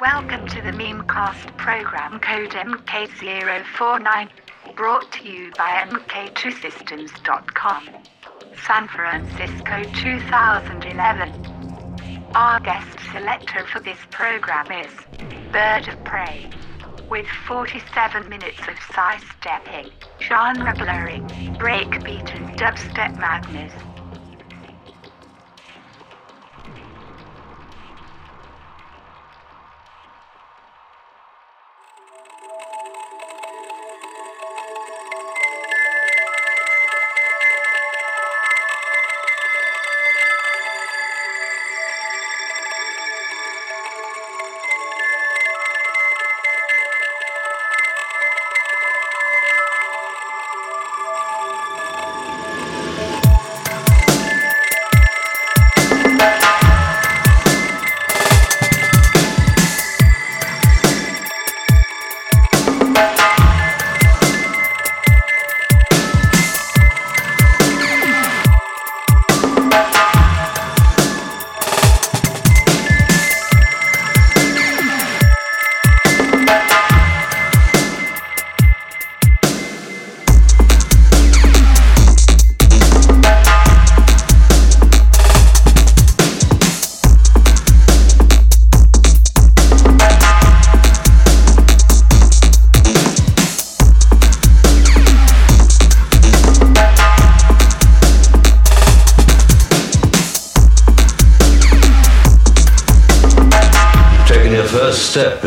Welcome to the Memecast program code MK049, brought to you by MK2Systems.com. San Francisco 2011. Our guest selector for this program is Bird of Prey. With 47 minutes of side-stepping, genre blurring, breakbeat and dubstep madness.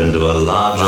Into a larger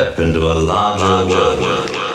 step into a larger world.